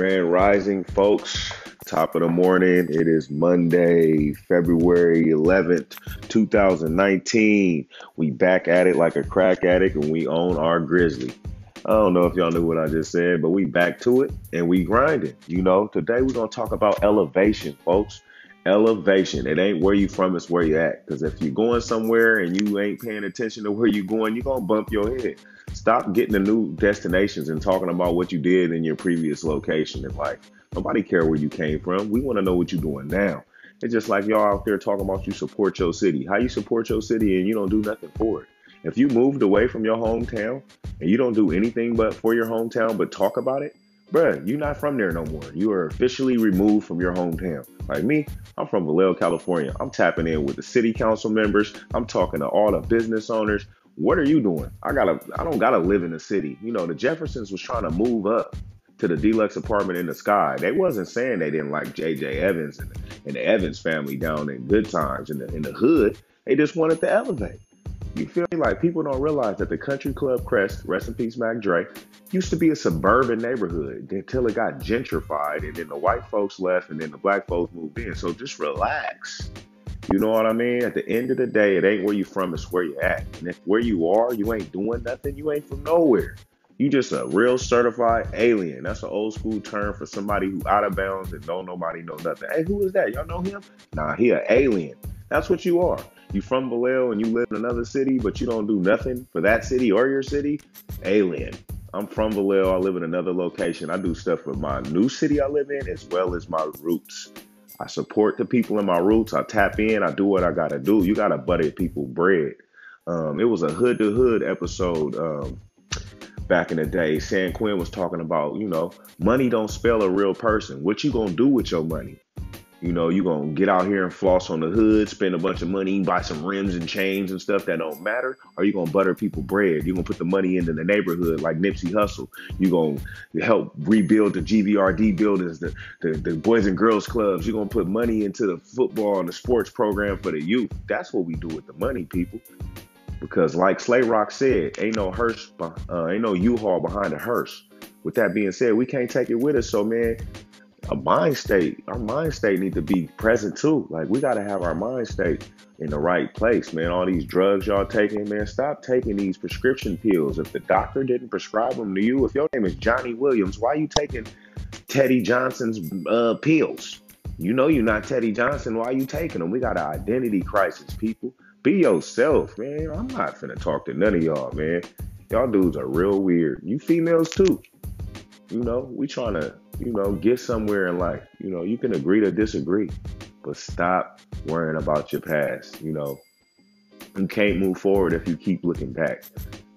Grand Rising, folks. Top of the morning. It is Monday, February 11th, 2019. We back at it like a crack addict and we own our grizzly. I don't know if y'all knew what I just said, but we back to it and we grinding. You know, today we're going to talk about elevation, folks. Elevation. It ain't where you from, it's where you at. Because if you're going somewhere and you ain't paying attention to where you're going, you're to bump your head. Stop getting to new destinations and talking about what you did in your previous location in life. Nobody care where you came from. We want to know what you're doing now. It's just like y'all out there talking about you support your city. How you support your city and you don't do nothing for it. If you moved away from your hometown and you don't do anything but for your hometown but talk about it, bruh, you're not from there no more. You are officially removed from your hometown. Like me, I'm from Vallejo, California. I'm tapping in with the city council members. I'm talking to all the business owners. What are you doing? I gotta I don't gotta live in the city. You know, the Jeffersons was trying to move up to the deluxe apartment in the sky. They wasn't saying they didn't like JJ Evans and, and the Evans family down in good times in the in the hood. They just wanted to elevate. You feel me? Like people don't realize that the Country Club Crest, rest in peace, Mac Dre, used to be a suburban neighborhood until it got gentrified, and then the white folks left, and then the black folks moved in. So just relax. You know what I mean? At the end of the day, it ain't where you from, it's where you at. And if where you are, you ain't doing nothing, you ain't from nowhere. You just a real certified alien. That's an old school term for somebody who out of bounds and don't nobody know nothing. Hey, who is that? Y'all know him? Nah, he an alien. That's what you are. You from Vallejo and you live in another city, but you don't do nothing for that city or your city. Alien. I'm from Vallejo. I live in another location. I do stuff for my new city I live in as well as my roots. I support the people in my roots. I tap in. I do what I gotta do. You gotta butter people bread. Um, it was a hood to hood episode um, back in the day. San Quinn was talking about, you know, money don't spell a real person. What you gonna do with your money? You know, you gonna get out here and floss on the hood, spend a bunch of money, buy some rims and chains and stuff that don't matter, or you gonna butter people bread. you gonna put the money into the neighborhood like Nipsey Hussle. you gonna help rebuild the GVRD buildings, the, the, the Boys and Girls Clubs. You're gonna put money into the football and the sports program for the youth. That's what we do with the money, people. Because like Slay Rock said, ain't no hearse, uh, ain't no U-Haul behind a hearse. With that being said, we can't take it with us. So man, a mind state, our mind state need to be present too. Like we got to have our mind state in the right place, man. All these drugs y'all taking, man, stop taking these prescription pills. If the doctor didn't prescribe them to you, if your name is Johnny Williams, why are you taking Teddy Johnson's uh, pills? You know you're not Teddy Johnson. Why are you taking them? We got an identity crisis, people. Be yourself, man. I'm not finna talk to none of y'all, man. Y'all dudes are real weird. You females too. You know, we trying to you know, get somewhere in life. You know, you can agree to disagree, but stop worrying about your past. You know, you can't move forward if you keep looking back.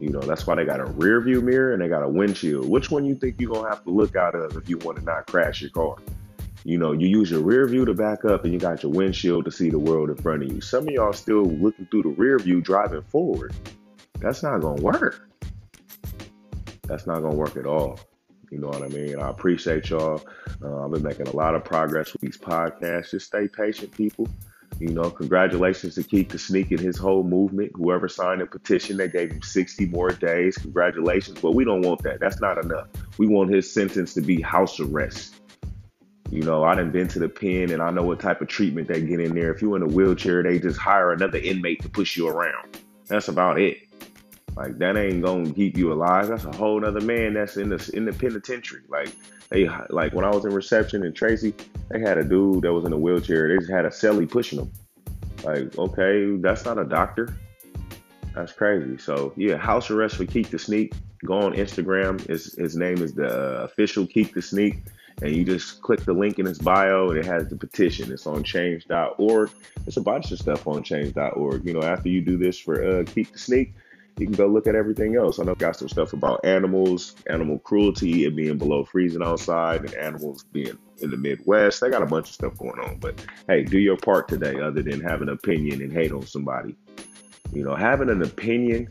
You know, that's why they got a rear view mirror and they got a windshield. Which one you think you're gonna have to look out of if you want to not crash your car? You know, you use your rear view to back up and you got your windshield to see the world in front of you. Some of y'all still looking through the rear view driving forward. That's not gonna work. That's not gonna work at all. You know what I mean? I appreciate y'all. Uh, I've been making a lot of progress with these podcasts. Just stay patient, people. You know, congratulations to Keak da Sneak and his whole movement. Whoever signed a petition, they gave him 60 more days. Congratulations. But we don't want that. That's not enough. We want his sentence to be house arrest. You know, I done been to the pen and I know what type of treatment they get in there. If you're in a wheelchair, they just hire another inmate to push you around. That's about it. Like that ain't gonna keep you alive. That's a whole other man that's in the in the penitentiary. Like they like when I was in reception in Tracy, they had a dude that was in a wheelchair. They just had a celly pushing him. Like, okay, that's not a doctor. That's crazy. So yeah, house arrest for Keak da Sneak. Go on Instagram. His his name is the uh, official Keak da Sneak. And you just click the link in his bio and it has the petition. It's on change.org. It's a bunch of stuff on change.org. You know, after you do this for uh, Keak da Sneak, you can go look at everything else. I know got some stuff about animals, animal cruelty, and being below freezing outside, and animals being in the Midwest. They got a bunch of stuff going on. But hey, do your part today other than have an opinion and hate on somebody. You know, having an opinion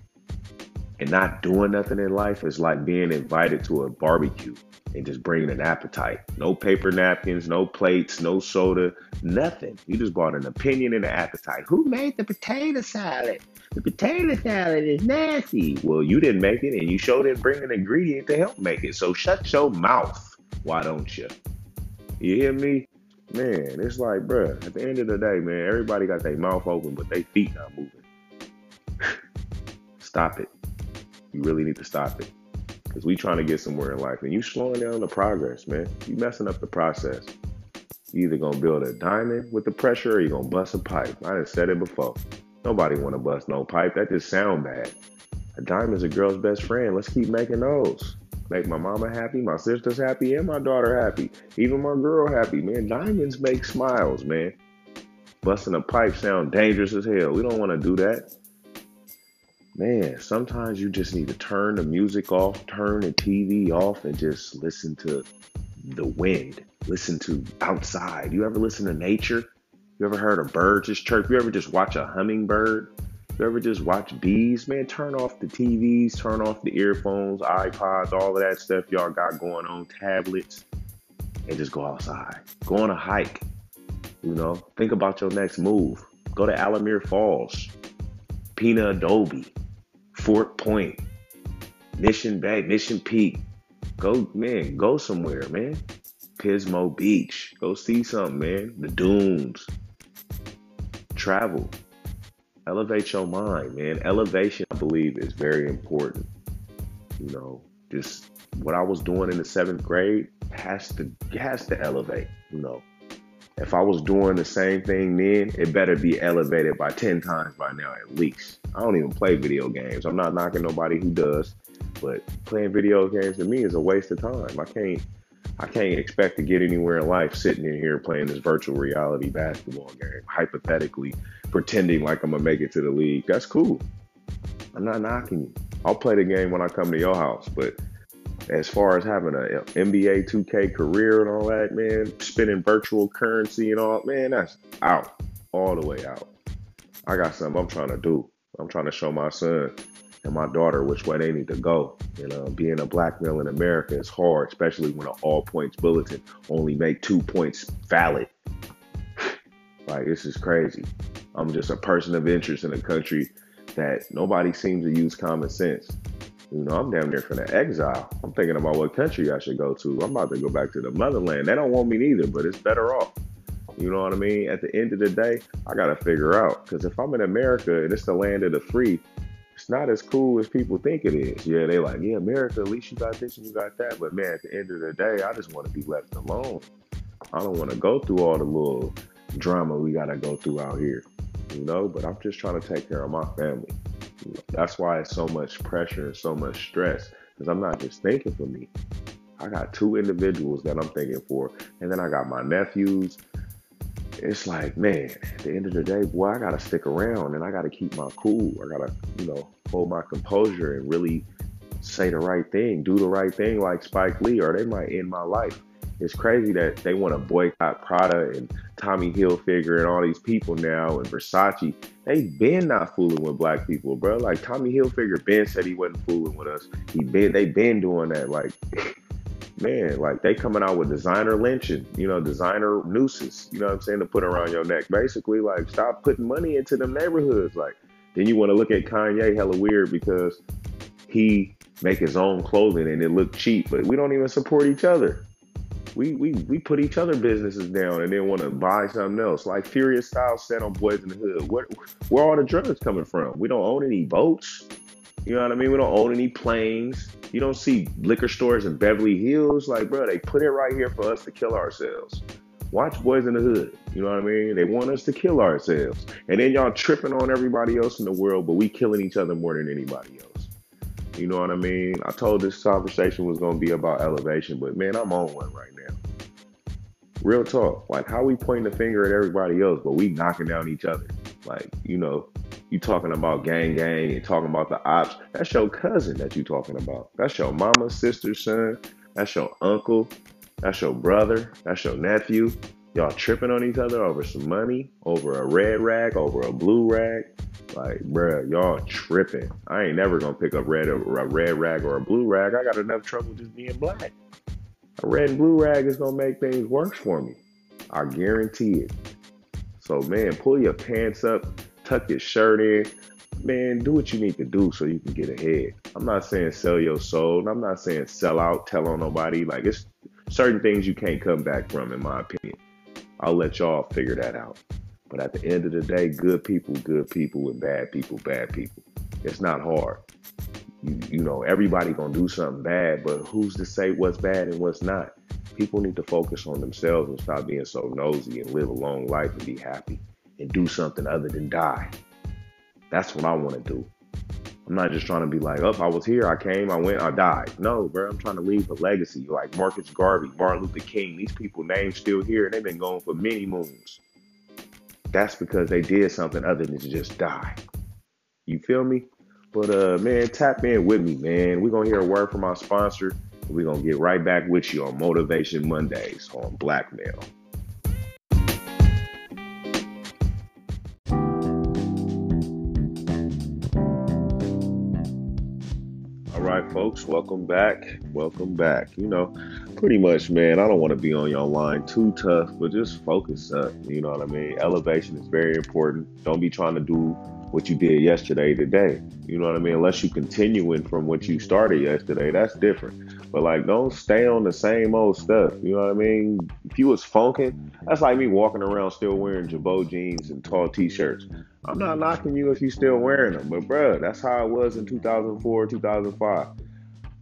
and not doing nothing in life is like being invited to a barbecue and just bringing an appetite. No paper napkins, no plates, no soda, nothing. You just brought an opinion and an appetite. Who made the potato salad? The potato salad is nasty. Well, you didn't make it and you sure didn't bring an ingredient to help make it. So shut your mouth. Why don't you? You hear me? Man, it's like, bruh, at the end of the day, man, everybody got their mouth open, but they feet not moving. stop it. You really need to stop it. Because we trying to get somewhere in life and you slowing down the progress, man. You messing up the process. You either gonna build a diamond with the pressure or you gonna bust a pipe. I done said it before. Nobody wanna bust no pipe. That just sound bad. A diamond's a girl's best friend. Let's keep making those. Make my mama happy, my sister's happy, and my daughter happy. Even my girl happy, man. Diamonds make smiles, man. Busting a pipe sound dangerous as hell. We don't want to do that. Man, sometimes you just need to turn the music off, turn the TV off, and just listen to the wind. Listen to outside. You ever listen to nature? You ever heard a bird just chirp? You ever just watch a hummingbird? You ever just watch bees? Man, turn off the TVs, turn off the earphones, iPods, all of that stuff y'all got going on, tablets, and just go outside. Go on a hike. You know, think about your next move. Go to Alamere Falls, Peña Adobe, Fort Point, Mission Bay, Mission Peak. Go, man, go somewhere, man. Pismo Beach. Go see something, man. The dunes. Travel elevate your mind, man. Elevation, I believe, is very important. You know, just what I was doing in the seventh grade has to has to elevate. You know, if I was doing the same thing then, it better be elevated by ten times by now at least. I don't even play video games. I'm not knocking nobody who does, but playing video games to me is a waste of time. I can't I can't expect to get anywhere in life sitting in here playing this virtual reality basketball game, hypothetically pretending like I'm gonna make it to the league. That's cool. I'm not knocking you. I'll play the game when I come to your house, but as far as having an NBA 2K career and all that, man, spending virtual currency and all, man, that's out, all the way out. I got something I'm trying to do. I'm trying to show my son and my daughter which way they need to go. You know, being a black male in America is hard, especially when an all points bulletin only make two points valid. like this is crazy. I'm just a person of interest in a country that nobody seems to use common sense. You know, I'm there for the exile. I'm thinking about what country I should go to. I'm about to go back to the motherland. They don't want me neither, but it's better off. You know what I mean? At the end of the day, I got to figure out because if I'm in America and it's the land of the free, it's not as cool as people think it is. Yeah, they like, yeah, America, at least you got this and you got that. But man, at the end of the day, I just want to be left alone. I don't want to go through all the little drama we got to go through out here, you know, but I'm just trying to take care of my family. That's why it's so much pressure and so much stress because I'm not just thinking for me. I got two individuals that I'm thinking for, and then I got my nephews it's like, man, at the end of the day, boy, I gotta stick around and I gotta keep my cool. I gotta, you know, hold my composure and really say the right thing, do the right thing like Spike Lee, or they might end my life. It's crazy that they want to boycott Prada and Tommy Hilfiger and all these people now and Versace. They been not fooling with black people, bro. Like Tommy Hilfiger, Ben said he wasn't fooling with us. He been they been doing that. Like man, like they coming out with designer lynching, you know, designer nooses, you know what I'm saying, to put around your neck. Basically, like stop putting money into them neighborhoods. Like then you want to look at Kanye hella weird because he make his own clothing and it look cheap, but we don't even support each other. We we we put each other businesses down and then want to buy something else. Like Furious Styles said on Boyz n the Hood, where where all the drugs coming from? We don't own any boats. You know what I mean? We don't own any planes. You don't see liquor stores in Beverly Hills. Like, bro, they put it right here for us to kill ourselves. Watch Boyz n the Hood. You know what I mean? They want us to kill ourselves. And then y'all tripping on everybody else in the world, but we killing each other more than anybody else. You know what I mean? I told this conversation was going to be about elevation, but man, I'm on one right now. Real talk. Like, how we pointing the finger at everybody else, but we knocking down each other. Like, you know, you talking about gang gang and talking about the ops. That's your cousin that you talking about. That's your mama, sister, son. That's your uncle. That's your brother. That's your nephew. Y'all tripping on each other over some money, over a red rag, over a blue rag. Like, bruh, y'all tripping. I ain't never gonna pick up red a red rag or a blue rag. I got enough trouble just being black. A red and blue rag is gonna make things worse for me. I guarantee it. So man, pull your pants up, tuck your shirt in. Man, do what you need to do so you can get ahead. I'm not saying sell your soul. I'm not saying sell out, tell on nobody. Like it's Certain things you can't come back from, in my opinion. I'll let y'all figure that out. But at the end of the day, good people, good people, and bad people, bad people. It's not hard. You, you know, everybody gonna do something bad, but who's to say what's bad and what's not? People need to focus on themselves and stop being so nosy and live a long life and be happy and do something other than die. That's what I want to do. I'm not just trying to be like, oh, I was here, I came, I went, I died. No, bro, I'm trying to leave a legacy like Marcus Garvey, Martin Luther King. These people names still here. And they've been going for many moons. That's because they did something other than just die. You feel me? But uh man, tap in with me, man. We're gonna hear a word from our sponsor. We're gonna get right back with you on Motivation Mondays on Blackmail. All right, folks, welcome back. Welcome back. You know, pretty much, man, I don't want to be on your line too tough, but just focus up. You know what I mean? Elevation is very important. Don't be trying to do what you did yesterday today. You know what I mean? Unless you continuing from what you started yesterday, that's different. But like, don't stay on the same old stuff. You know what I mean? If you was funking, that's like me walking around still wearing Girbaud jeans and tall t-shirts. I'm not knocking you if you still wearing them, but bruh, that's how it was in 2004, 2005.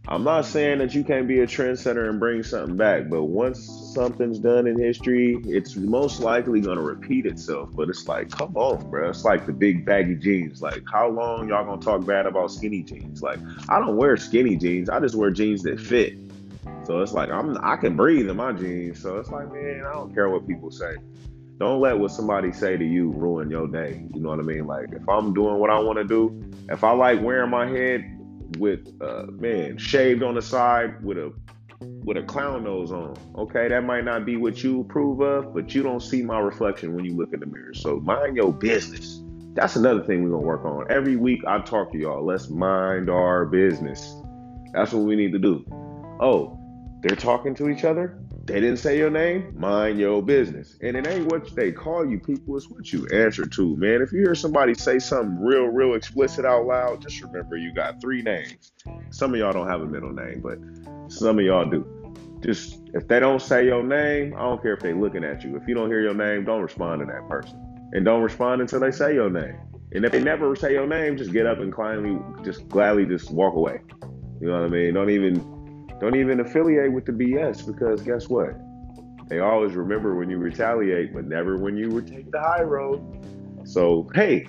I'm not saying that you can't be a trendsetter and bring something back, but once something's done in history, it's most likely gonna repeat itself. But it's like, come on, bro. It's like the big baggy jeans. Like, how long y'all gonna talk bad about skinny jeans? Like, I don't wear skinny jeans. I just wear jeans that fit. So it's like I'm I can breathe in my jeans. So it's like, man, I don't care what people say. Don't let what somebody say to you ruin your day. You know what I mean? Like if I'm doing what I want to do, if I like wearing my head with uh man shaved on the side with a with a clown nose on. Okay, that might not be what you approve of, but you don't see my reflection when you look in the mirror. So mind your business. That's another thing we're gonna work on. Every week I talk to y'all. Let's mind our business. That's what we need to do. Oh, they're talking to each other. They didn't say your name. Mind your business. And it ain't what they call you, people. It's what you answer to, man. If you hear somebody say something real, real explicit out loud, just remember you got three names. Some of y'all don't have a middle name, but some of y'all do. Just if they don't say your name, I don't care if they're looking at you. If you don't hear your name, don't respond to that person. And don't respond until they say your name. And if they never say your name, just get up and kindly, just gladly just walk away. You know what I mean? Don't even don't even affiliate with the BS because guess what? They always remember when you retaliate, but never when you would take the high road. So, hey,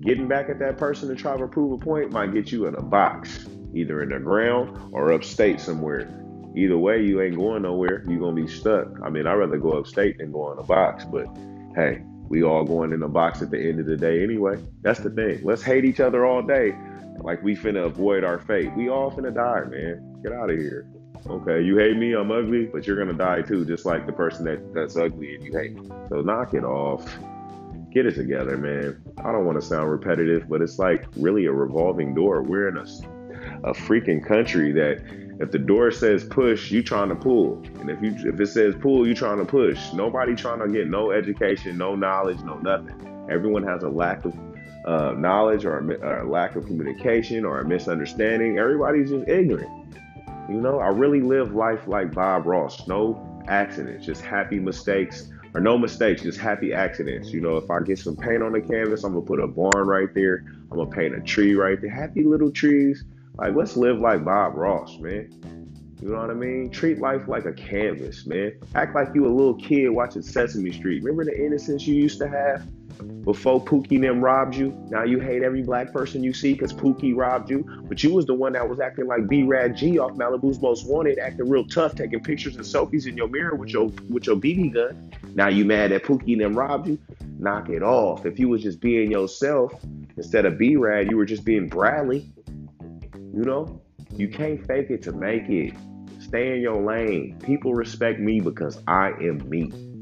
getting back at that person to try to prove a point might get you in a box, either in the ground or upstate somewhere. Either way, you ain't going nowhere. You're going to be stuck. I mean, I'd rather go upstate than go in a box, but hey, we all going in a box at the end of the day anyway. That's the thing. Let's hate each other all day like we finna avoid our fate. We all finna die, man. Get out of here. Okay, you hate me, I'm ugly, but you're gonna die too, just like the person that, that's ugly and you hate. So knock it off. Get it together, man. I don't want to sound repetitive, but it's like really a revolving door. We're in a, a freaking country that if the door says push, you trying to pull. And if you if it says pull, you trying to push. Nobody trying to get no education, no knowledge, no nothing. Everyone has a lack of uh, knowledge or a, or a lack of communication or a misunderstanding. Everybody's just ignorant. You know, I really live life like Bob Ross. No accidents, just happy mistakes, or no mistakes, just happy accidents. You know, if I get some paint on the canvas, I'm gonna put a barn right there. I'm gonna paint a tree right there. Happy little trees. Like, let's live like Bob Ross, man. You know what I mean? Treat life like a canvas, man. Act like you a little kid watching Sesame Street. Remember the innocence you used to have? Before Pookie them robbed you. Now you hate every black person you see because Pookie robbed you. But you was the one that was acting like B Rad G off Malibu's Most Wanted, acting real tough, taking pictures and selfies in your mirror with your with your BB gun. Now you mad that Pookie them robbed you? Knock it off. If you was just being yourself instead of B Rad, you were just being Bradley. You know, you can't fake it to make it. Stay in your lane. People respect me because I am me.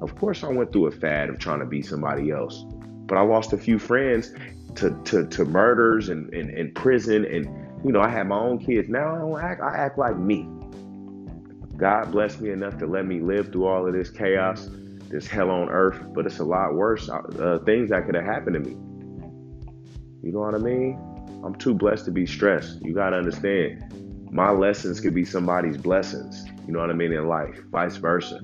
Of course, I went through a fad of trying to be somebody else, but I lost a few friends to to, to murders and, and, and prison, and you know I had my own kids. Now I don't act. I act like me. God blessed me enough to let me live through all of this chaos, this hell on earth. But it's a lot worse uh, things that could have happened to me. You know what I mean? I'm too blessed to be stressed. You gotta understand. My lessons could be somebody's blessings. You know what I mean? In life, vice versa.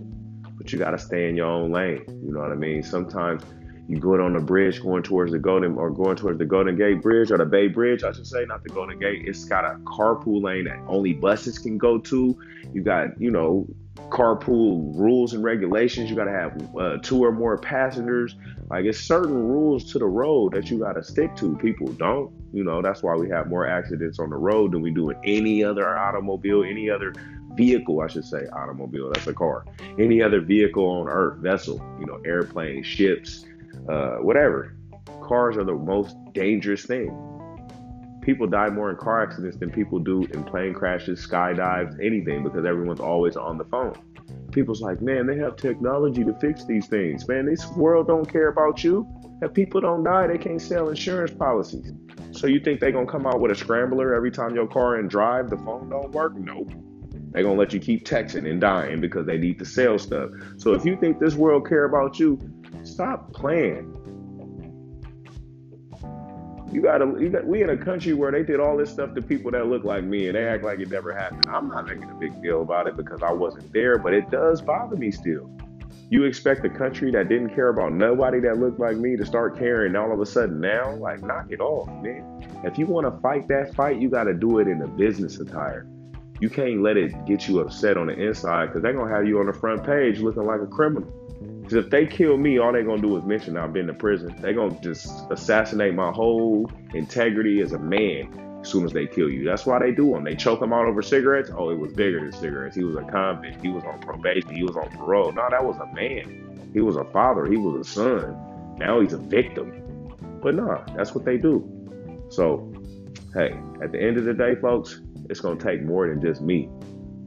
But you got to stay in your own lane. You know what I mean? Sometimes you go on the bridge going towards the Golden or going towards the Golden Gate Bridge or the Bay Bridge, I should say, not the Golden Gate. It's got a carpool lane that only buses can go to. You got, you know, carpool rules and regulations. You got to have uh, two or more passengers. Like it's certain rules to the road that you got to stick to. People don't. You know, that's why we have more accidents on the road than we do in any other automobile, any other vehicle, I should say. Automobile, that's a car. Any other vehicle on earth, vessel, you know, airplanes, ships uh, whatever. Cars are the most dangerous thing. People die more in car accidents than people do in plane crashes, skydives, anything because everyone's always on the phone. People's like, man, they have technology to fix these things. Man, this world don't care about you. If people don't die, they can't sell insurance policies. So you think they gonna come out with a scrambler every time your car and drive the phone don't work? Nope. They're gonna let you keep texting and dying because they need to sell stuff. So if you think this world care about you, Stop playing. You gotta, you got, we in a country where they did all this stuff to people that look like me and they act like it never happened. I'm not making a big deal about it because I wasn't there, but it does bother me still. You expect a country that didn't care about nobody that looked like me to start caring all of a sudden now? Like, knock it off, man. If you want to fight that fight, you got to do it in a business attire. You can't let it get you upset on the inside because they're going to have you on the front page looking like a criminal. Because if they kill me, all they're gonna do is mention I've been to prison. They're gonna just assassinate my whole integrity as a man as soon as they kill you. That's why they do them. They choke them out over cigarettes. Oh, it was bigger than cigarettes. He was a convict. He was on probation. He was on parole. No, that was a man. He was a father. He was a son. Now he's a victim. But nah, that's what they do. So, hey, at the end of the day, folks, it's gonna take more than just me.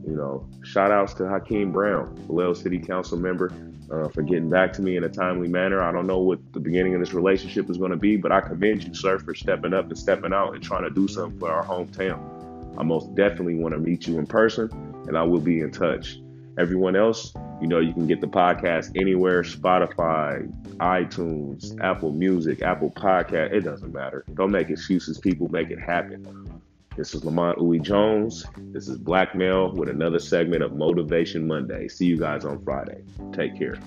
You know, shout outs to Hakeem Brown, Vallejo City Council member uh, for getting back to me in a timely manner. I don't know what the beginning of this relationship is going to be, but I commend you, sir, for stepping up and stepping out and trying to do something for our hometown. I most definitely want to meet you in person, and I will be in touch. Everyone else, you know, you can get the podcast anywhere Spotify, iTunes, Apple Music, Apple Podcast. It doesn't matter. Don't make excuses, people. Make it happen. This is Lamont Uwe Jones. This is Blackmail with another segment of Motivation Monday. See you guys on Friday. Take care.